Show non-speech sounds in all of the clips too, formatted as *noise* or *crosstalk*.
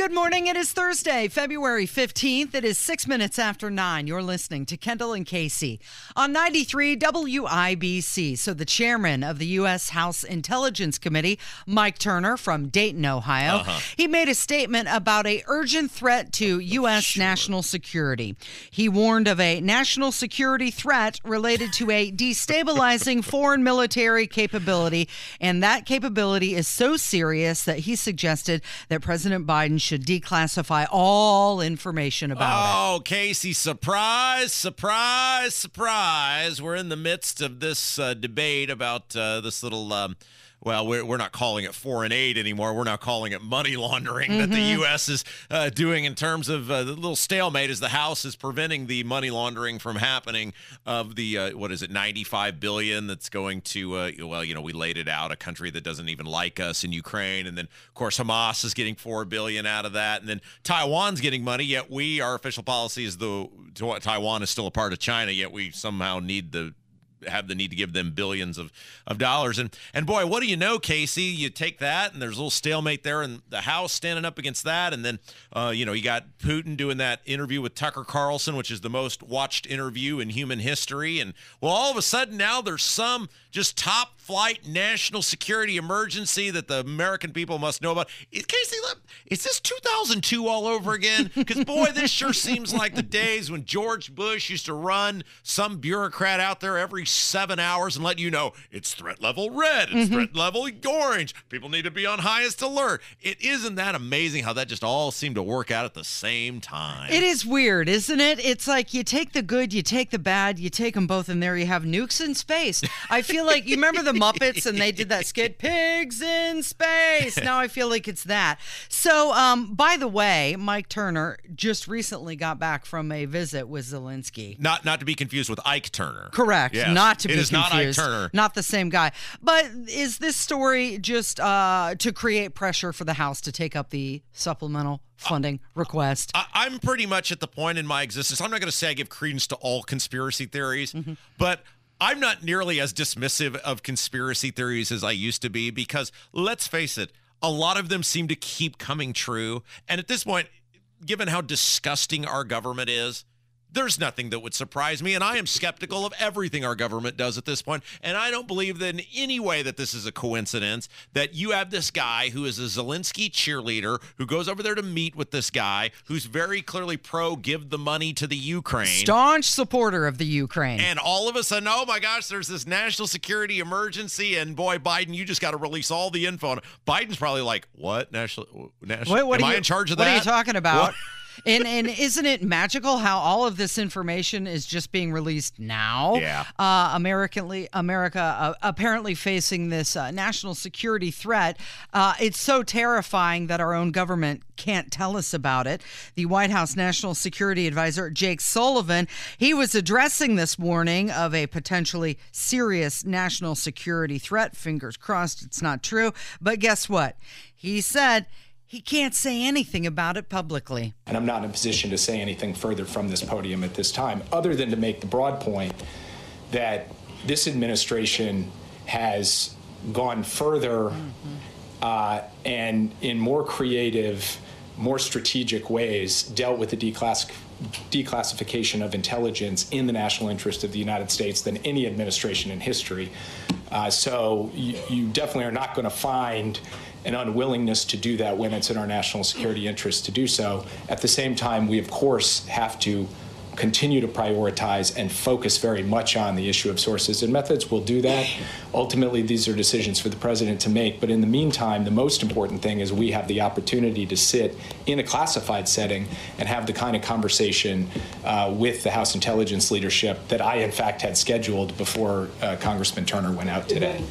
Good morning. It is Thursday, February 15th. It is six minutes after nine. You're listening to Kendall and Casey on 93 WIBC. So, the chairman of the U.S. House Intelligence Committee, Mike Turner from Dayton, Ohio, uh-huh. he made a statement about a urgent threat to U.S. Sure. national security. He warned of a national security threat related to a *laughs* destabilizing foreign military capability, and that capability is so serious that he suggested that President Biden should declassify all information about oh, it. Oh, Casey, surprise, surprise, surprise. We're in the midst of this uh, debate about uh, this little. Um, well, we're, we're not calling it foreign aid anymore. We're now calling it money laundering mm-hmm. that the mm-hmm. U.S. is uh, doing in terms of uh, the little stalemate as the House is preventing the money laundering from happening of the, uh, what is it, 95 billion that's going to, uh, well, you know, we laid it out, a country that doesn't even like us in Ukraine. And then, of course, Hamas is getting 4 billion out of that. And then Taiwan's getting money, yet we, our official policy is the Taiwan is still a part of China, yet we somehow need the have the need to give them billions of, of dollars. And and boy, what do you know, Casey? You take that, and there's a little stalemate there in the House standing up against that, and then uh, you know you got Putin doing that interview with Tucker Carlson, which is the most watched interview in human history. And well, all of a sudden now there's some just top flight national security emergency that the American people must know about. Casey, is this 2002 all over again? *laughs* Because boy, this sure seems like the days when George Bush used to run some bureaucrat out there every seven hours and let you know it's threat level red, it's mm-hmm. threat level orange. People need to be on highest alert. It isn't that amazing how that just all seemed to work out at the same time. It is weird, isn't it? It's like you take the good, you take the bad, you take them both, and there you have nukes in space. I feel like you remember the Muppets and they did that skit, *laughs* Pigs in Space. Now I feel like it's that. So, um, by the way, Mike Turner just recently got back from a visit with Zelensky. Not not to be confused with Ike Turner. Correct. Yeah not to be confused. Not Ike Turner. Not the same guy. But is this story just uh, to create pressure for the House to take up the supplemental funding request? I, am pretty much at the point in my existence. I'm not going to say I give credence to all conspiracy theories, mm-hmm. but. I'm not nearly as dismissive of conspiracy theories as I used to be because let's face it, a lot of them seem to keep coming true. And at this point, given how disgusting our government is, there's nothing that would surprise me, and I am skeptical of everything our government does at this point. And I don't believe that in any way that this is a coincidence that you have this guy who is a Zelensky cheerleader who goes over there to meet with this guy who's very clearly pro give the money to the Ukraine. Staunch supporter of the Ukraine. And all of a sudden, oh my gosh, there's this national security emergency, and boy, Biden, you just got to release all the info. And Biden's probably like, what? National, national Wait, what am I you, in charge of what that? What are you talking about? And and isn't it magical how all of this information is just being released now? Yeah. Uh, Americanly, America uh, apparently facing this uh, national security threat. Uh, it's so terrifying that our own government can't tell us about it. The White House National Security Advisor Jake Sullivan, he was addressing this warning of a potentially serious national security threat. Fingers crossed it's not true. But guess what? He said he can't say anything about it publicly. And I'm not in a position to say anything further from this podium at this time, other than to make the broad point that this administration has gone further mm-hmm. uh, and in more creative, more strategic ways dealt with the declass- declassification of intelligence in the national interest of the United States than any administration in history. Uh, so you, you definitely are not going to find an unwillingness to do that when it's in our national security interest to do so. At the same time, we of course have to continue to prioritize and focus very much on the issue of sources and methods. We'll do that. Ultimately, these are decisions for the president to make. But in the meantime, the most important thing is we have the opportunity to sit in a classified setting and have the kind of conversation uh, with the House intelligence leadership that I, in fact, had scheduled before uh, Congressman Turner went out today.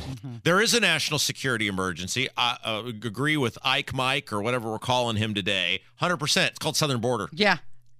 There is a national security emergency. I uh, agree with Ike Mike or whatever we're calling him today. 100%. It's called Southern Border. Yeah.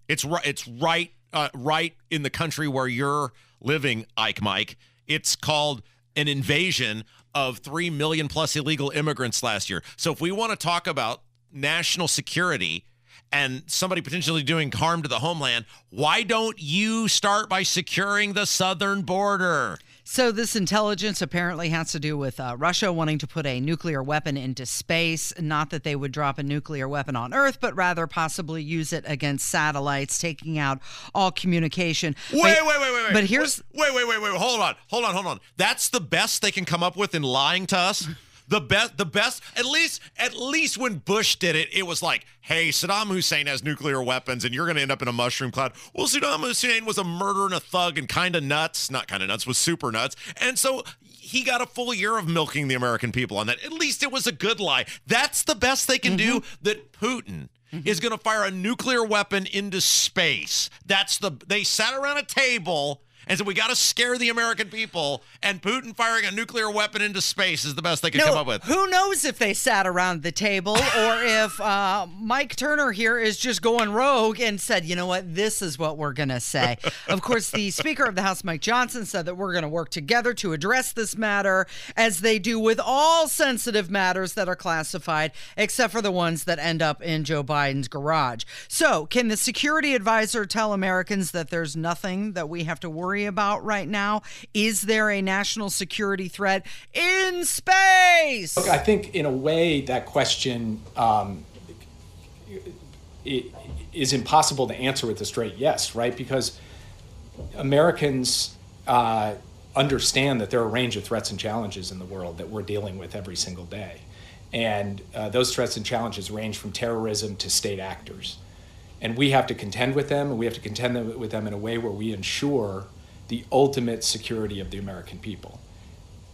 It's right. It's right uh, right in the country where you're living, Ike Mike. It's called an invasion of 3 million plus illegal immigrants last year. So if we want to talk about national security and somebody potentially doing harm to the homeland, why don't you start by securing the southern border? So, this intelligence apparently has to do with uh, Russia wanting to put a nuclear weapon into space. Not that they would drop a nuclear weapon on Earth, but rather possibly use it against satellites, taking out all communication. Wait, but, wait, wait, wait, wait. But here's. Wait, wait, wait, wait. Hold on. Hold on, hold on. That's the best they can come up with in lying to us? The best the best at least at least when Bush did it it was like hey Saddam Hussein has nuclear weapons and you're going to end up in a mushroom cloud well Saddam Hussein was a murderer and a thug and kind of nuts not kind of nuts was super nuts and so he got a full year of milking the American people on that at least it was a good lie that's the best they can mm-hmm. do that Putin Mm-hmm. is going to fire a nuclear weapon into space. That's the they sat around a table and so we got to scare the American people. And Putin firing a nuclear weapon into space is the best they could no, come up with. Who knows if they sat around the table *laughs* or if uh, Mike Turner here is just going rogue and said, you know what, this is what we're going to say. *laughs* of course, the Speaker of the House, Mike Johnson, said that we're going to work together to address this matter as they do with all sensitive matters that are classified, except for the ones that end up in Joe Biden's garage. So, can the security advisor tell Americans that there's nothing that we have to worry worry about right now? Is there a national security threat in space? Look, I think in a way that question um, is impossible to answer with a straight yes, right? Because Americans uh, understand that there are a range of threats and challenges in the world that we're dealing with every single day. And uh, those threats and challenges range from terrorism to state actors. And we have to contend with them, and we have to contend with them in a way where we ensure the ultimate security of the American people.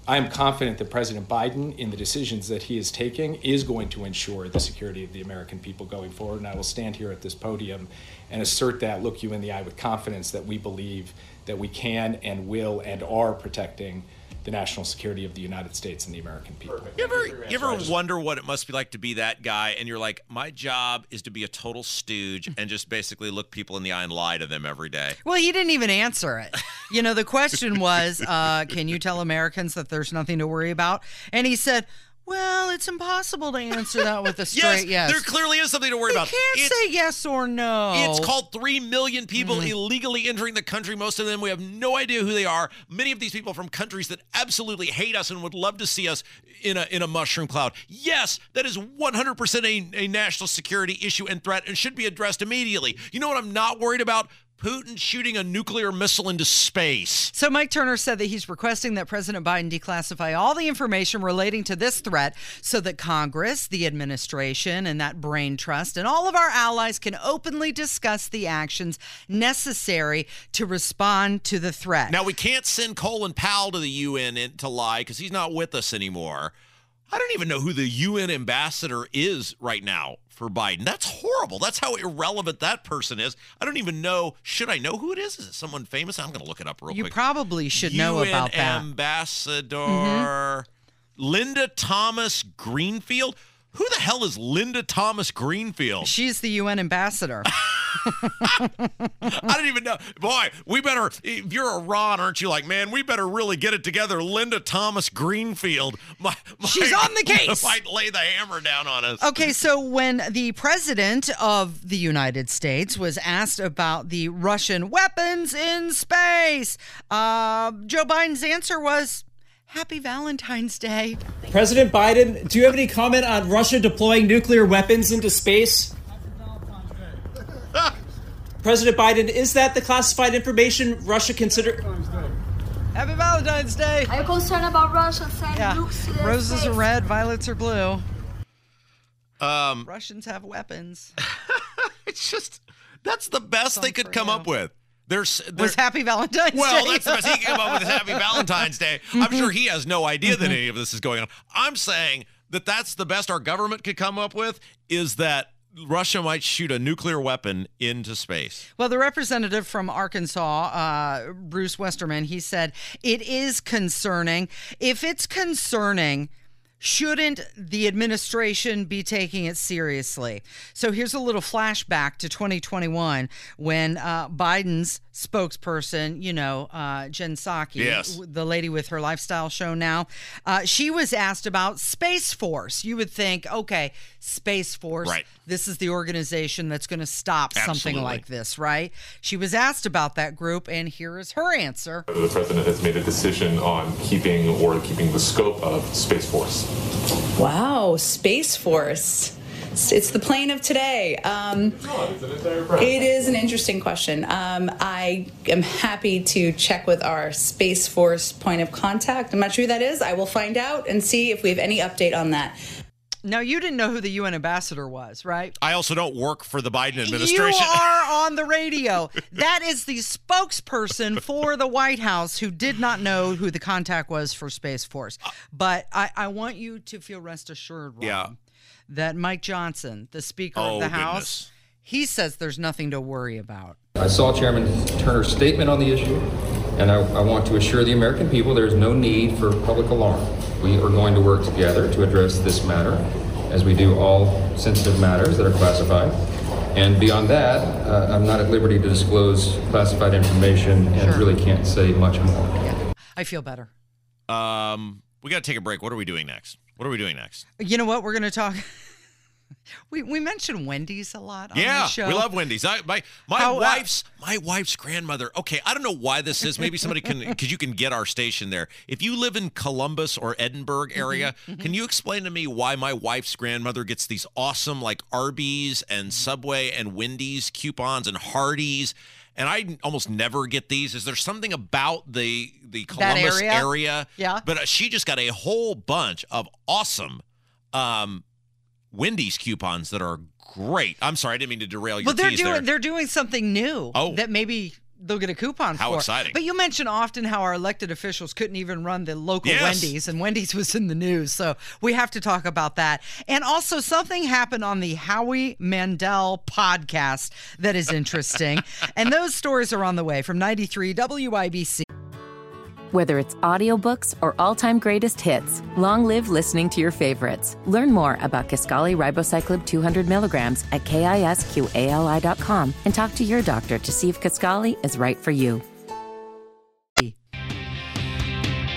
I am confident that President Biden, in the decisions that he is taking, is going to ensure the security of the American people going forward. And I will stand here at this podium and assert that, look you in the eye with confidence that we believe that we can and will and are protecting the national security of the United States and the American people. You ever, you ever wonder what it must be like to be that guy and you're like, my job is to be a total stooge and just basically look people in the eye and lie to them every day? Well, he didn't even answer it. You know, the question was, uh, can you tell Americans that there's nothing to worry about? And he said, well, it's impossible to answer that with a *laughs* straight yes. yes. There clearly is something to worry you about. You can't it's, say yes or no. It's called 3 million people mm. illegally entering the country. Most of them, we have no idea who they are. Many of these people from countries that absolutely hate us and would love to see us in a, in a mushroom cloud. Yes, that is 100% a, a national security issue and threat and should be addressed immediately. You know what I'm not worried about? Putin shooting a nuclear missile into space. So, Mike Turner said that he's requesting that President Biden declassify all the information relating to this threat so that Congress, the administration, and that brain trust, and all of our allies can openly discuss the actions necessary to respond to the threat. Now, we can't send Colin Powell to the UN to lie because he's not with us anymore. I don't even know who the UN ambassador is right now for Biden. That's horrible. That's how irrelevant that person is. I don't even know. Should I know who it is? Is it someone famous? I'm going to look it up real you quick. You probably should UN know about that. Ambassador mm-hmm. Linda Thomas Greenfield. Who the hell is Linda Thomas Greenfield? She's the UN ambassador. *laughs* I don't even know. Boy, we better, if you're a Ron, aren't you like, man, we better really get it together. Linda Thomas Greenfield. My, my, She's on the *laughs* case. Might lay the hammer down on us. Okay, so when the president of the United States was asked about the Russian weapons in space, uh, Joe Biden's answer was, Happy Valentine's Day. President Biden, do you have any comment on Russia deploying nuclear weapons into space? President Biden, is that the classified information Russia consider? Happy Valentine's Day. Are you concerned about Russia sending yeah. nukes Roses space? are red, violets are blue. Um, Russians have weapons. *laughs* it's just that's the best they could come you. up with. There's, was Happy Valentine's well, Day. Well, that's the best he came up with is Happy *laughs* Valentine's Day. I'm sure he has no idea that any of this is going on. I'm saying that that's the best our government could come up with is that Russia might shoot a nuclear weapon into space. Well, the representative from Arkansas, uh, Bruce Westerman, he said it is concerning. If it's concerning, Shouldn't the administration be taking it seriously? So here's a little flashback to 2021 when uh, Biden's spokesperson, you know, uh, Jen Psaki, Yes. the lady with her lifestyle show now, uh, she was asked about Space Force. You would think, okay, Space Force, Right. this is the organization that's going to stop something like this, right? She was asked about that group, and here is her answer. The president has made a decision on keeping or keeping the scope of Space Force. Wow, Space Force. It's- It's the plane of today. Um, it is an interesting question. Um, I am happy to check with our Space Force point of contact. I'm not sure who that is. I will find out and see if we have any update on that. Now, you didn't know who the UN ambassador was, right? I also don't work for the Biden administration. You are *laughs* on the radio. that is the spokesperson for the White House who did not know who the contact was for Space Force. But I, I want you to feel rest assured, Rob, Yeah. That Mike Johnson, the Speaker Oh, of the goodness. House, he says there's nothing to worry about. I saw Chairman Turner's statement on the issue, and I, I want to assure the American people there is no need for public alarm. We are going to work together to address this matter, as we do all sensitive matters that are classified. And beyond that, uh, I'm not at liberty to disclose classified information and Sure. really can't say much more. Yeah, I feel better. Um, we got to take a break. What are we doing next? What are we doing next? You know what? We're going to talk. *laughs* we we mention Wendy's a lot on yeah, show. we love Wendy's. I, my my How, uh, wife's my wife's grandmother. Okay, I don't know why this is. Maybe somebody can *laughs* because you can get our station there. If you live in Columbus or Edinburgh Mm-hmm, area, can you explain to me why my wife's grandmother gets these awesome like Arby's and Subway and Wendy's coupons and Hardee's? And I almost never get these. Is there something about the the Columbus area? Yeah. But uh, she just got a whole bunch of awesome um, Wendy's coupons that are great. I'm sorry, I didn't mean to derail your Well, they're doing there. they're doing something new. Oh. that maybe they'll get a coupon How for. exciting. But you mentioned often how our elected officials couldn't even run the local Yes. Wendy's, and Wendy's was in the news, so we have to talk about that. And also, something happened on the Howie Mandel podcast that is interesting, *laughs* and those stories are on the way from 93 WIBC. Whether it's audiobooks or all-time greatest hits, long live listening to your favorites. Learn more about Kisqali Ribociclib 200 milligrams at kisqali.com and talk to your doctor to see if Kisqali is right for you.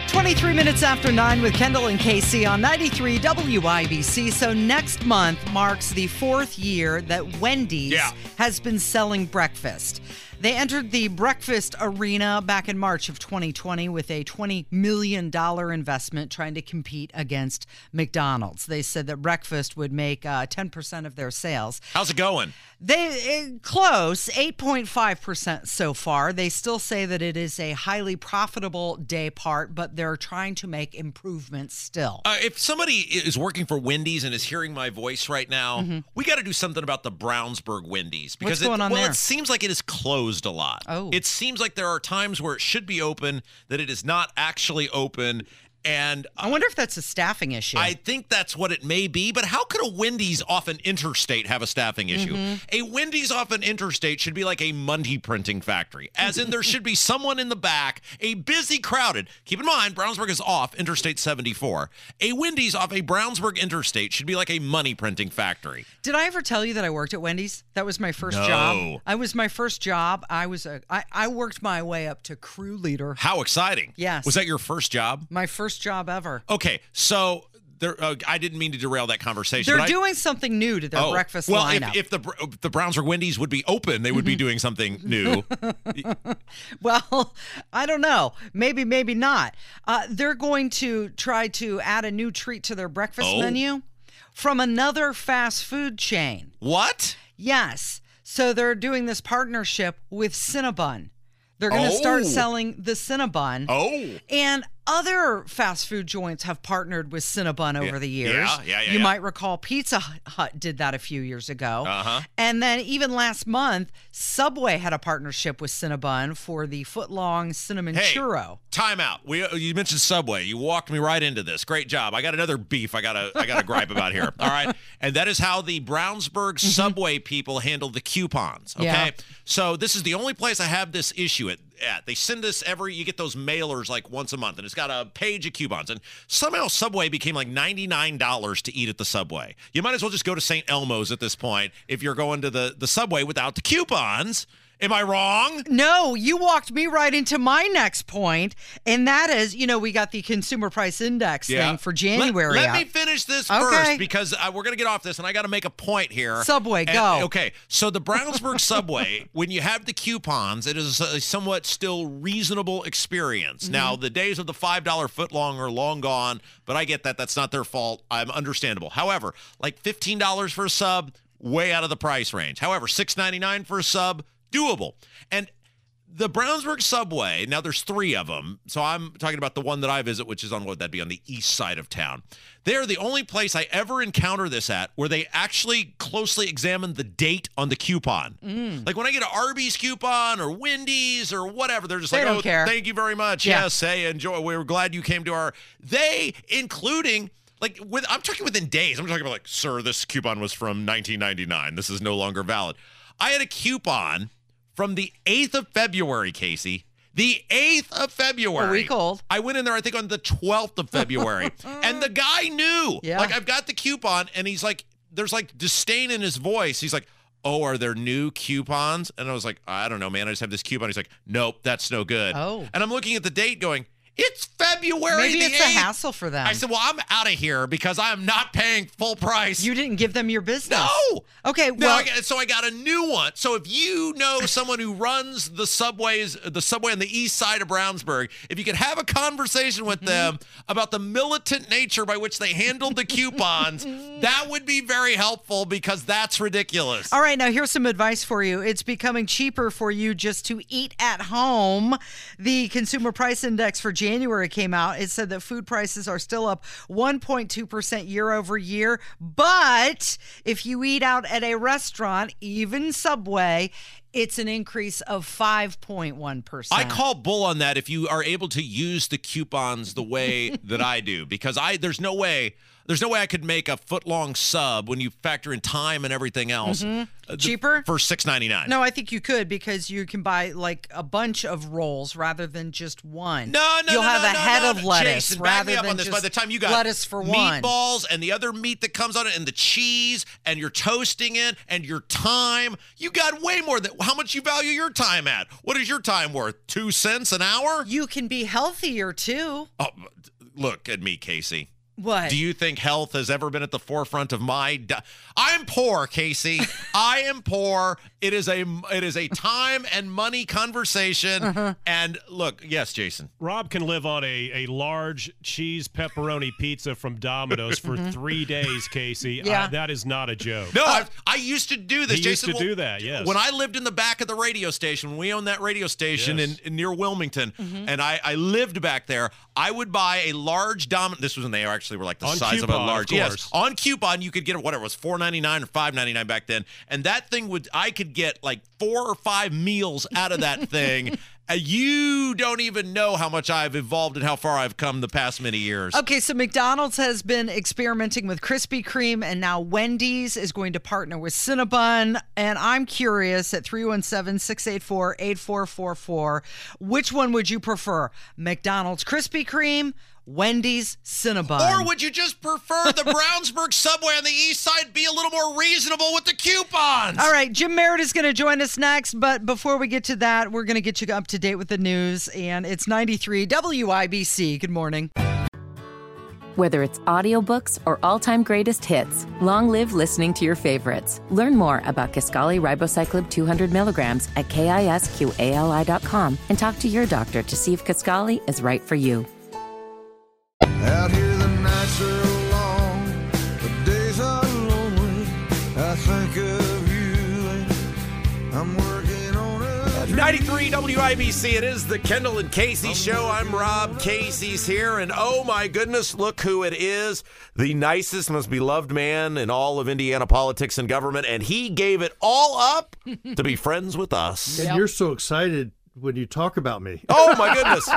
23 minutes after 9 with Kendall and Casey on 93 WIBC. So next month marks the fourth year that Wendy's Yeah. has been selling breakfast. They entered the breakfast arena back in March of 2020 with a $20 million investment trying to compete against McDonald's. They said that breakfast would make uh, 10% of their sales. How's it going? They eh, close 8.5% so far. They still say that it is a highly profitable day part, but they're trying to make improvements still. Uh, if somebody is working for Wendy's and is hearing my voice right now, we got to do something about the Brownsburg Wendy's because Mm-hmm. What's going it, on well, there? it seems like it is closed a lot. Oh. it seems like there are times where it should be open that it is not actually open, and I wonder if that's a staffing issue. I think that's what it may be, but how could a Wendy's off an interstate have a staffing issue? Mm-hmm. A Wendy's off an interstate should be like a money printing factory, as in there should be *laughs* someone in the back, a busy, crowded. Keep in mind, Brownsburg is off Interstate 74. A Wendy's off a Brownsburg interstate should be like a money printing factory. Did I ever tell you that I worked at Wendy's? That was my first No. job. I was my first job. I was a I, I worked my way up to crew leader. How exciting! Yes. Was that your first job? My first job ever. Okay, so. Uh, I didn't mean to derail that conversation. They're but I- doing something new to their Oh, breakfast well, lineup. if, if the Br- the Brownsburg Wendy's would be open, they would be doing something new. *laughs* Well, I don't know. Maybe, maybe not. Uh, they're going to try to add a new treat to their breakfast Oh. menu from another fast food chain. what? Yes. So they're doing this partnership with Cinnabon. They're going to start Oh. selling the Cinnabon. Oh. And other fast food joints have partnered with Cinnabon over Yeah. the years. Yeah, yeah, yeah, You yeah. might recall Pizza Hut did that a few years ago. Uh-huh. And then even last month, Subway had a partnership with Cinnabon for the foot long cinnamon Hey, churro. time out. We uh, you mentioned Subway. You walked me right into this. Great job. I got another beef. I got to I got to gripe about here. *laughs* All right, and that is how the Brownsburg Subway people handle the coupons. Okay, Mm-hmm. Yeah. so this is the only place I have this issue at. At they send us every. You get those mailers like once a month, and it's got a page of coupons. And somehow Subway became like ninety nine dollars to eat at the Subway. You might as well just go to St. Elmo's at this point if you're going to the the Subway without the coupons. Am I wrong? No, you walked me right into my next point, and that is, you know, we got the consumer price index thing for January. Let, let me finish this Okay. first because uh, we're going to get off this, and I got to make a point here. Subway, And- go. Okay, so the Brownsburg Subway, *laughs* when you have the coupons, it is a somewhat still reasonable experience. Mm-hmm. Now, the days of the five dollar footlong are long gone, but I get that. That's not their fault. I'm understandable. However, like fifteen dollars for a sub, way out of the price range. However, six ninety nine for a sub, doable. And the Brownsburg subway, now there's three of them. So I'm talking about the one that I visit, which is on what that'd be on the east side of town. They're the only place I ever encounter this at where they actually closely examine the date on the coupon. Mm. Like when I get an Arby's coupon or Wendy's or whatever, they're just They like, oh, care." thank you very much. Yeah. Yes, hey, enjoy. We are glad you came to our. They, including. Like with, I'm talking within days. I'm talking about like, sir, this coupon was from 1999. This is no longer valid. I had a coupon from the 8th of February, Casey. The 8th of February. A week old. I went in there, I think, on the 12th of February. *laughs* and the guy knew. Yeah. Like, I've got the coupon, and he's like, there's like disdain in his voice. He's like, oh, are there new coupons? And I was like, I don't know, man. I just have this coupon. He's like, nope, that's no good. Oh. And I'm looking at the date going, it's February Maybe it's a hassle for them. I said, well, I'm out of here because I am not paying full price. you didn't give them your business. No. Okay, No, well, I got- so I got a new one. So if you know *laughs* someone who runs the subways, the subway on the east side of Brownsburg, if you could have a conversation with mm-hmm. them about the militant nature by which they handled the coupons, *laughs* that would be very helpful because that's ridiculous. All right, now here's some advice for you. It's becoming cheaper for you just to eat at home. The Consumer Price Index for January came out. It said that food prices are still up 1.2% year over year. But if you eat out at a restaurant, even Subway, it's an increase of 5.1%. I call bull on that if you are able to use the coupons the way that I do because I there's no way there's no way I could make a foot long sub when you factor in time and everything else uh, the- Cheaper? for six ninety nine. No, I think you could because you can buy like a bunch of rolls rather than just one. No, no, You'll no, have no, a no, head of lettuce Jason, back rather me up than on this. just By the time you got lettuce for one. meatballs and the other meat that comes on it, and the cheese, and you're toasting it, and your time, you got way more than how much you value your time at. What is your time worth? Two cents an hour? You can be healthier too. Oh, look at me, Casey. What? Do you think health has ever been at the forefront of my? Di- I'm poor, Casey. *laughs* I am poor. It is a it is a time and money conversation. Uh-huh. And look, yes, Jason. Rob can live on a, a large cheese pepperoni pizza from Domino's for three days, Casey. Mm-hmm. Yeah. Uh, that is not a joke. No, I, I used to do this. He used Jason. to do that, yes. When I lived in the back of the radio station, when we owned that radio station Yes. in, in near Wilmington, Mm-hmm. and I, I lived back there, I would buy a large dominant. This was when they actually were like the On size of a large. course. Yes, on coupon you could get whatever it was four ninety nine or five ninety nine back then, and that thing would I could get like four or five meals out of that thing. *laughs* Uh, you don't even know how much I've evolved and how far I've come the past many years. Okay, so McDonald's has been experimenting with Krispy Kreme, and now Wendy's is going to partner with Cinnabon. And I'm curious at 317 684 8444, which one would you prefer? McDonald's Krispy Kreme, Wendy's Cinnabon? Or would you just prefer the *laughs* Brownsburg subway on the east side be a little more reasonable with the coupons? All right, Jim Merritt is going to join us next, but before we get to that, we're going to get you up to date with the news, and it's 93 WIBC. Good morning. Whether it's audiobooks or all-time greatest hits, long live listening to your favorites. Learn more about Kisqali Ribociclib 200 milligrams at kisqali.com and talk to your doctor to see if Kisqali is right for you. Out here the nights are long, the days are lonely. I think of you and I'm working on a 93 WIBC. It is the Kendall and Casey show. I'm Rob. Casey's here. And oh my goodness, look who it is. The nicest, most beloved man in all of Indiana politics and government. And he gave it all up to be friends with us. And you're so excited when you talk about me. Oh my *laughs* goodness.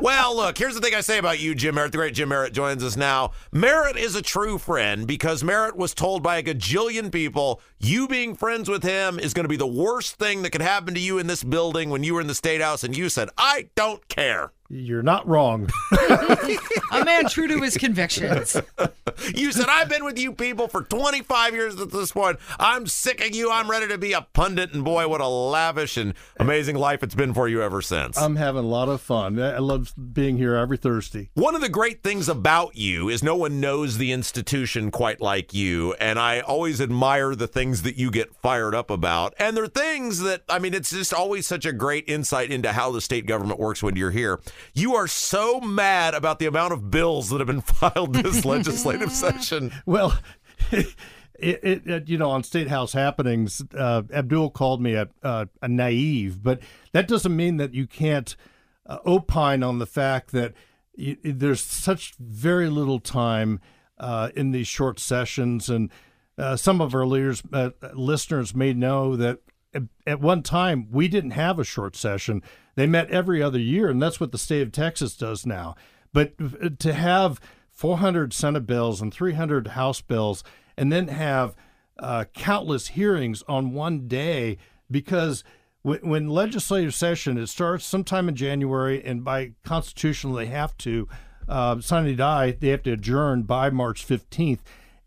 well, look, here's the thing I say about you, Jim Merritt. The great Jim Merritt joins us now. Merritt is a true friend because Merritt was told by a gajillion people you being friends with him is going to be the worst thing that could happen to you in this building when you were in the state house, and you said, I don't care. You're not wrong. *laughs* A man true to his convictions. *laughs* You said, I've been with you people for 25 years at this point. I'm sick of you. I'm ready to be a pundit. And boy, what a lavish and amazing life it's been for you ever since. I'm having a lot of fun. I I love being here every Thursday. One of the great things about you is no one knows the institution quite like you. And I always admire the things that you get fired up about. And they're things that, I mean, it's just always such a great insight into how the state government works when you're here. You are so mad about the amount of bills that have been *laughs* filed this *laughs* legislative session. Well, *laughs* it, it, it you know on State House happenings, uh, Abdul called me a, uh, a naive, but that doesn't mean that you can't uh, opine on the fact that y there's such very little time uh, in these short sessions, and uh, some of our leaders, uh, listeners may know that at, at one time we didn't have a short session. They met every other year, and that's what the state of Texas does now. But uh, to have 400 Senate bills and 300 House bills, and then have uh, countless hearings on one day because when, when legislative session it starts sometime in January, and by constitutional they have to uh, sine die, they have to adjourn by March 15th,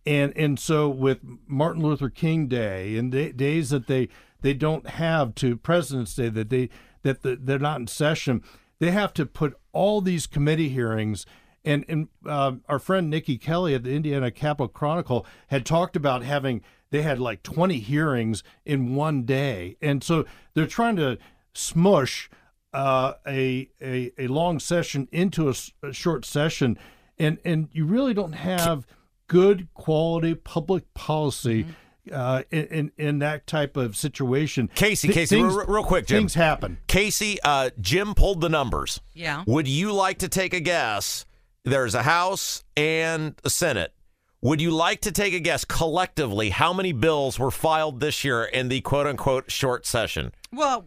and and so with Martin Luther King Day and the days that they they don't have to President's Day that they that the, they're not in session, they have to put all these committee hearings. And, and uh, our friend Niki Kelly at the Indiana Capital Chronicle had talked about having they had like 20 hearings in one day, and so they're trying to smush uh, a, a a long session into a short session, and and you really don't have good quality public policy. Uh, in, in in that type of situation, Casey, Th- Casey, things- real, real quick, Jim. Things happen. Casey, uh, Jim pulled the numbers. Yeah. Would you like to take a guess? There's a House and a Senate. Would you like to take a guess collectively how many bills were filed this year in the quote unquote short session? Well,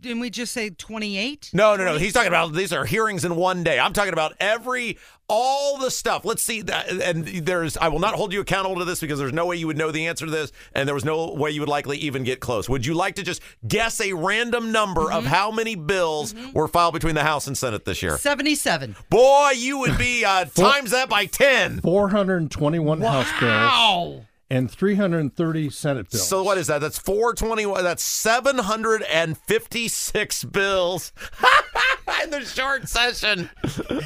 didn't we just say 28? No, no, no. He's talking about these are hearings in one day. I'm talking about every all the stuff. Let's see that and there's I will not hold you accountable to this because there's no way you would know the answer to this and there was no way you would likely even get close. Would you like to just guess a random number of how many bills were filed between the House and Senate this year? 77. Boy, you would be uh, times that by 10. 421 House bills Wow. And 330 Senate bills. So what is that? That's 421. That's 756 bills *laughs* in the short session.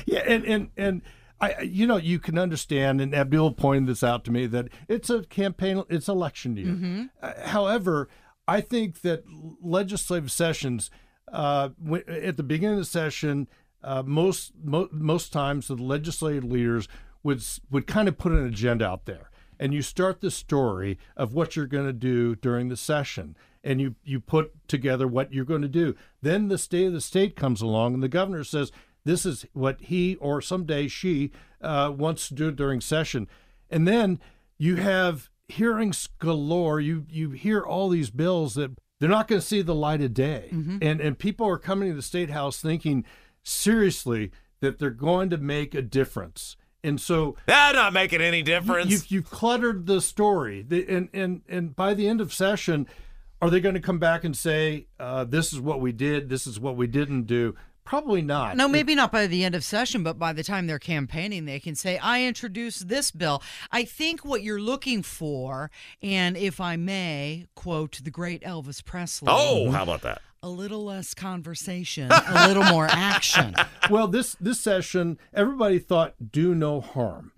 yeah, and and and I, you know, you can understand, and Abdul pointed this out to me that it's a campaign, it's election year. Uh, however, I think that legislative sessions, uh, at the beginning of the session, uh, most mo- most times the legislative leaders would would kind of put an agenda out there, and you start the story of what you're going to do during the session. And you, you put together what you're going to do. Then the state of the state comes along, and the governor says, this is what he or someday she uh, wants to do during session. And then you have hearings galore. You you hear all these bills that they're not going to see the light of day, and and people are coming to the state house thinking seriously that they're going to make a difference. And so That's not making any difference. you, you've cluttered the story, The- and and and by the end of session, are they going to come back and say, uh, "This is what we did. This is what we didn't do"? Probably not. No, maybe not by the end of session, but by the time they're campaigning, they can say, I introduced this bill. I think what you're looking for, and if I may quote the great Elvis Presley, oh, how about that? A little less conversation, a little more action. *laughs* well, this this session, everybody thought do no harm,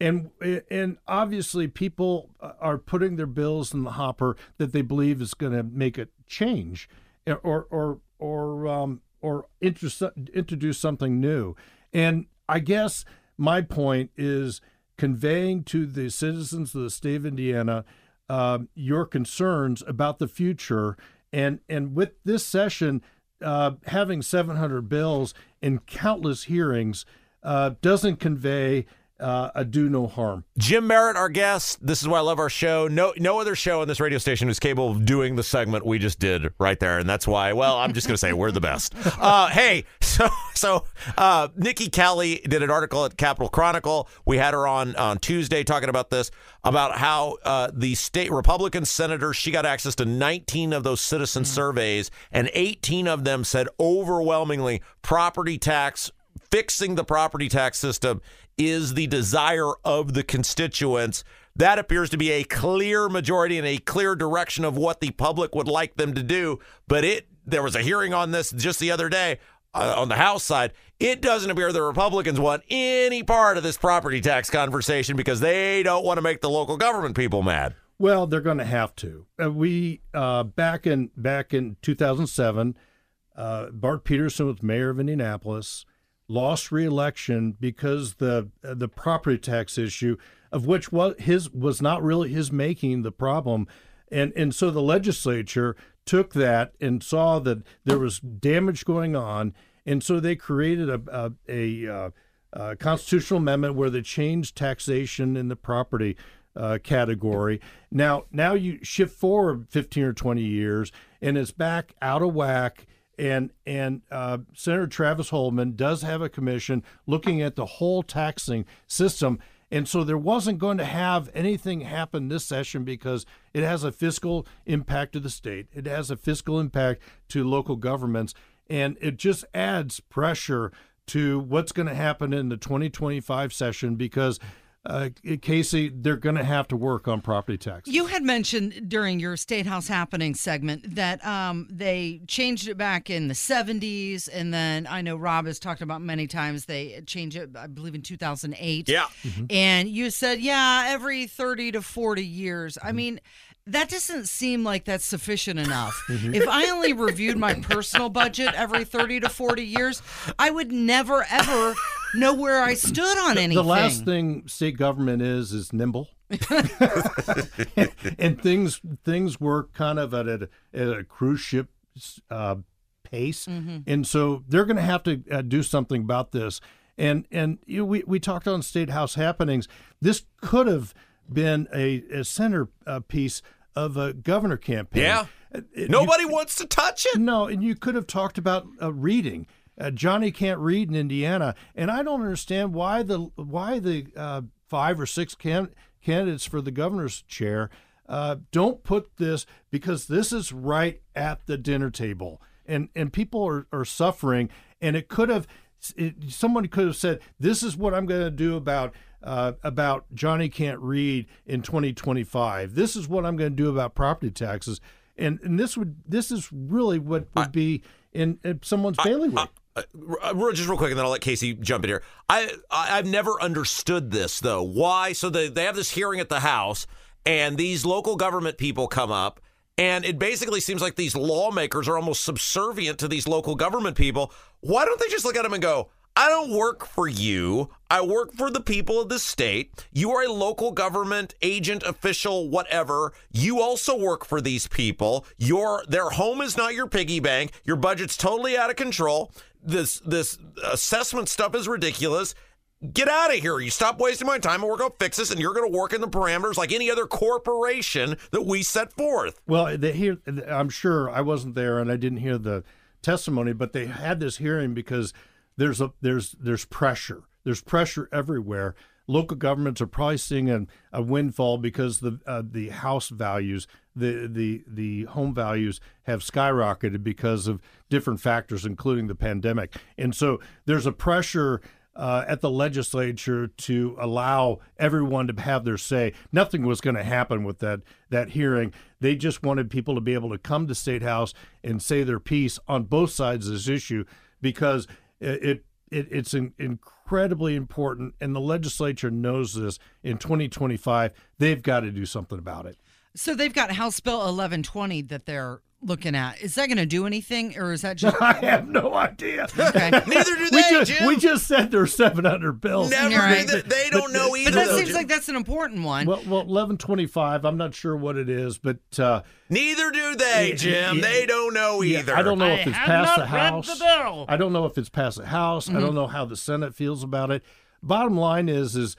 and and obviously people are putting their bills in the hopper that they believe is going to make a change, or or or um, or introduce introduce something new. And I guess my point is conveying to the citizens of the state of Indiana um, your concerns about the future. And and with this session, uh, having 700 bills and countless hearings uh, doesn't convey uh, a do no harm. Jim Merritt, our guest. This is why I love our show. No, no other show on this radio station is capable of doing the segment we just did right there, and that's why. Well, I'm just going to say we're the best. *laughs* Uh, hey, so so uh, Niki Kelly did an article at Capital Chronicle. We had her on on Tuesday talking about this, about how uh, the state Republican senators she got access to 19 of those citizen surveys, and 18 of them said overwhelmingly property tax fixing the property tax system is the desire of the constituents. That appears to be a clear majority and a clear direction of what the public would like them to do. But it there was a hearing on this just the other day uh, on the House side. It doesn't appear the Republicans want any part of this property tax conversation because they don't want to make the local government people mad. Well, they're going to have to. Uh, we uh, back in back in 2007, uh, Bart Peterson was mayor of Indianapolis, lost re-election because the uh, the property tax issue, of which was his was not really his making the problem, and and so the legislature took that and saw that there was damage going on, and so they created a a, a, uh, a constitutional amendment where they changed taxation in the property uh, category. Now, now you shift forward 15 or 20 years, and it's back out of whack. And and uh, Senator Travis Holdman does have a commission looking at the whole taxing system. And so there wasn't going to have anything happen this session because it has a fiscal impact to the state. It has a fiscal impact to local governments. And it just adds pressure to what's going to happen in the 2025 session because uh, Casey, they're going to have to work on property tax. You had mentioned during your State House Happening segment that um, they changed it back in the 70s. And then I know Rob has talked about many times they changed it, I believe, in 2008. Yeah. And you said, yeah, every 30 to 40 years. I mean, that doesn't seem like that's sufficient enough. *laughs* if I only reviewed my personal budget every 30 to 40 years, I would never, ever know where I stood on anything. The last thing state government is is nimble, *laughs* and things things work kind of at a, at a cruise ship uh, pace, and so they're going to have to uh, do something about this. And and you know, we we talked on state house happenings. This could have been a, a center uh, of a governor campaign. Yeah. Uh, Nobody you- wants to touch it. no, and you could have talked about uh, reading. Uh, Johnny can't read in Indiana, and I don't understand why the why the uh, five or six can, candidates for the governor's chair uh, don't put this because this is right at the dinner table, and and people are, are suffering, and it could have it, someone could have said this is what I'm going to do about. Uh, about Johnny can't read in 2025. This is what I'm going to do about property taxes, and and this would this is really what would be in, in someone's bailiwick. Uh, just real quick, and then I'll let Casey jump in here. I, I I've never understood this though. Why? So they they have this hearing at the House, and these local government people come up, and it basically seems like these lawmakers are almost subservient to these local government people. Why don't they just look at them and go? I don't work for you. I work for the people of the state. You are a local government agent, official, whatever. You also work for these people. Your their home is not your piggy bank. Your budget's totally out of control. This this assessment stuff is ridiculous. Get out of here. You stop wasting my time and we're going to fix this and you're going to work in the parameters like any other corporation that we set forth. Well, they hear. I'm sure I wasn't there and I didn't hear the testimony, but they had this hearing because there's a there's there's pressure. There's pressure everywhere. Local governments are probably seeing a, a windfall because the uh, the house values, the the the home values have skyrocketed because of different factors, including the pandemic. And so there's a pressure uh, at the legislature to allow everyone to have their say. Nothing was going to happen with that that hearing. They just wanted people to be able to come to state house and say their piece on both sides of this issue because it. it it, it's in, incredibly important, and the legislature knows this. In 2025, they've got to do something about it. So they've got House Bill 1120 that they're looking at. Is that going to do anything, or is that *laughs* just? I have no idea. Okay. *laughs* Neither do we they, just Jim. we just said there's 700 bills. Never right. do that. They don't know either. But that though, seems Jim. like that's an important one. Well, well, 1125. I'm not sure what it is, but uh, Neither do they, Jim. yeah. They don't know Yeah, either. I don't know if it's past the House. the bill. I don't know if it's past the House. I don't know how the Senate feels about it. bottom line is is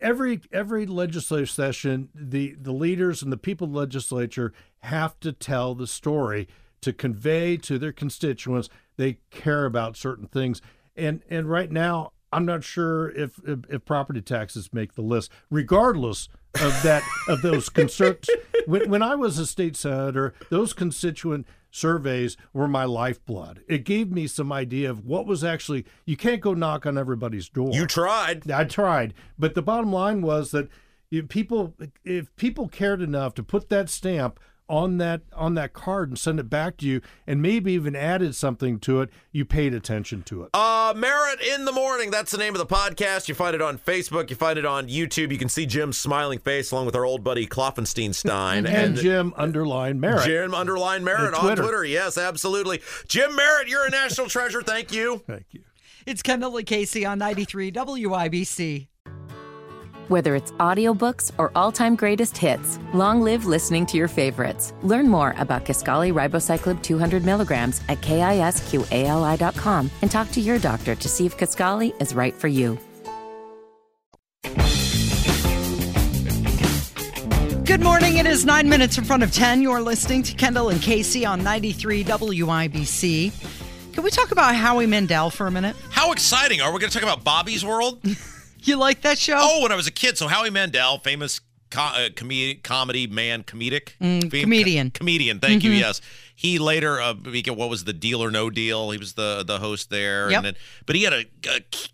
every every legislative session, the the leaders and the people the legislature have to tell the story to convey to their constituents they care about certain things. And and right now, I'm not sure if if, if property taxes make the list, regardless of that of those concerns. *laughs* when when I was a state senator, those constituent surveys were my lifeblood. It gave me some idea of what was actually you can't go knock on everybody's door. You tried. I tried, but the bottom line was that if people if people cared enough to put that stamp on that on that card and send it back to you and maybe even added something to it you paid attention to it Uh, Merritt in the Morning. That's the name of the podcast. You find it on Facebook. You find it on YouTube. You can see Jim's smiling face along with our old buddy Kloffenstein Stein. and, Jim underline merritt Jim underline Merritt And on Twitter. Twitter. Yes, absolutely. Jim Merritt, you're a national treasure. Thank you. Thank you. It's Kendall Casey on 93 WIBC. Whether it's audiobooks or all-time greatest hits, long live listening to your favorites. Learn more about Kisqali Ribociclib 200 milligrams at kisqali.com and talk to your doctor to see if Kisqali is right for you. Good morning. It is nine minutes in front of 10. You're listening to Kendall and Casey on 93 WIBC. Can we talk about Howie Mandel for a minute? How exciting. Are we going to talk about Bobby's World? *laughs* You like that show? Oh, when I was a kid. So Howie Mandel, famous co- uh, com- comedy man, comedic Mm, Fam- comedian. comedian. Thank you. Mhm. Yes, he later uh, became what was the Deal or No Deal. He was the the host there. Yep. And then, but he had a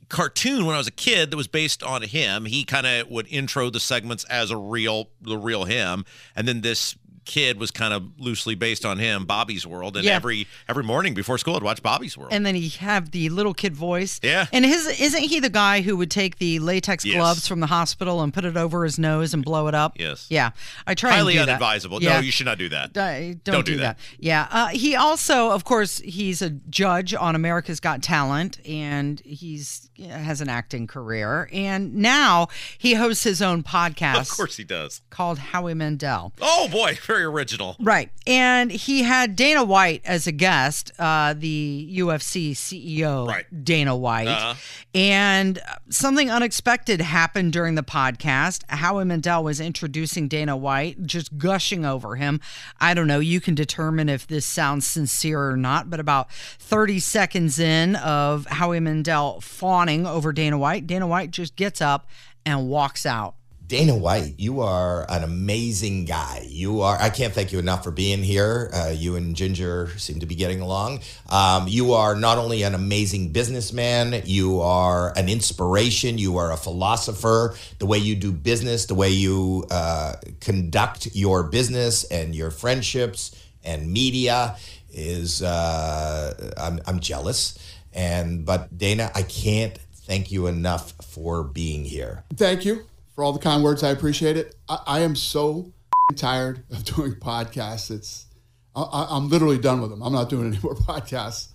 cartoon when I was a kid that was based on him. He kind of would intro the segments as a real the real him, and then this kid was kind of loosely based on him bobby's world and Yeah. every every morning before school i'd watch bobby's world And then he have the little kid voice. Yeah. And his isn't he the guy who would take the latex Yes. gloves from the hospital and put it over his nose and blow it up? Yes. Yeah. I try highly and do that. unadvisable Yeah. no you should not do that don't, Don't do, do that. that. Yeah. Uh, he also, of course, he's a judge on America's Got Talent, and he's has an acting career. And now he hosts his own *laughs* podcast. of course he does Called Howie Mandel. oh boy *laughs* very original Right. And he had Dana White as a guest, uh, the UFC CEO, Right. Dana White. Uh-huh. And something unexpected happened during the podcast. Howie Mandel was introducing Dana White, just gushing over him. I don't know. You can determine if this sounds sincere or not, but about 30 seconds in of Howie Mandel fawning over Dana White, Dana White just gets up and walks out. Dana White, you are an amazing guy. You are, I can't thank you enough for being here. Uh, you and Ginger seem to be getting along. Um, you are not only an amazing businessman, you are an inspiration, you are a philosopher. The way you do business, the way you uh, conduct your business and your friendships and media is, uh, I'm, I'm jealous. And, but Dana, I can't thank you enough for being here. Thank you for all the kind words. I appreciate it. I, I am so *laughs* tired of doing podcasts. It's I, I- I'm literally done with them. I'm not doing any *laughs* more podcasts.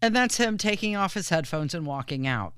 And that's him taking off his headphones and walking out.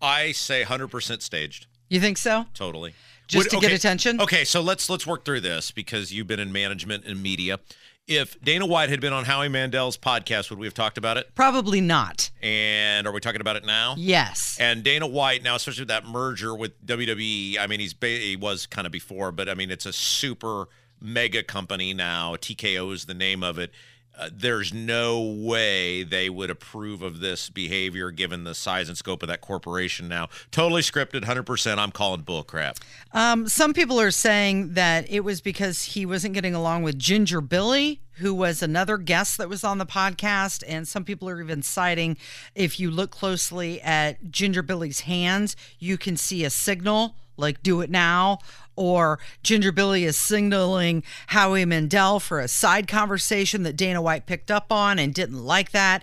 i say 100% staged You think so? Totally. Just to get attention? Okay, so let's let's work through this because you've been in management and media. If Dana White had been on Howie Mandel's podcast, would we have talked about it? Probably not. And are we talking about it now? Yes. And Dana White now, especially with that merger with WWE. I mean, he's ba- he was kind of before, but I mean, it's a super mega company now. TKO is the name of it. Uh, there's no way they would approve of this behavior given the size and scope of that corporation now. Totally scripted, 100%. I'm calling bull crap. Um, some people are saying that it was because he wasn't getting along with Ginger Billy, who was another guest that was on the podcast. And some people are even citing if you look closely at Ginger Billy's hands, you can see a signal like do it now. Or Ginger Billy is signaling Howie Mandel for a side conversation that Dana White picked up on and didn't like that.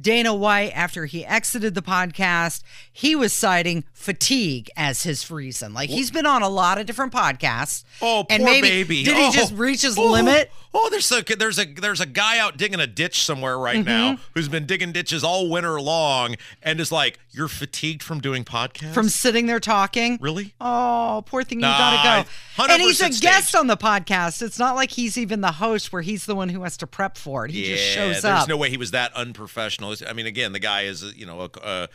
Dana White, after he exited the podcast, he was citing fatigue as his reason. Like he's been on a lot of different podcasts. Oh, and poor maybe, baby. Did Oh, he just reach his oh, limit? Oh, there's a there's a there's a guy out digging a ditch somewhere right now Mm-hmm. who's been digging ditches all winter long and is like, "You're fatigued from doing podcasts." From sitting there talking. Really? Oh, poor thing, you Nah, gotta go. And he's a 100% guest on the podcast. It's not like he's even the host where he's the one who has to prep for it. He yeah, just shows there's up. There's no way he was that unprofessional. I mean, again, the guy is, you know, a, uh,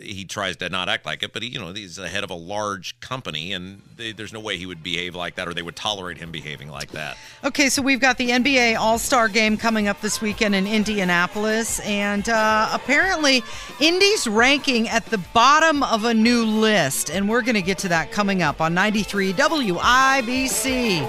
he tries to not act like it, but he, you know, he's the head of a large company, and they, there's no way he would behave like that, or they would tolerate him behaving like that. Okay, so we've got the NBA All Star Game coming up this weekend in Indianapolis, and uh, apparently, Indy's ranking at the bottom of a new list, and we're going to get to that coming up on 93 WIBC.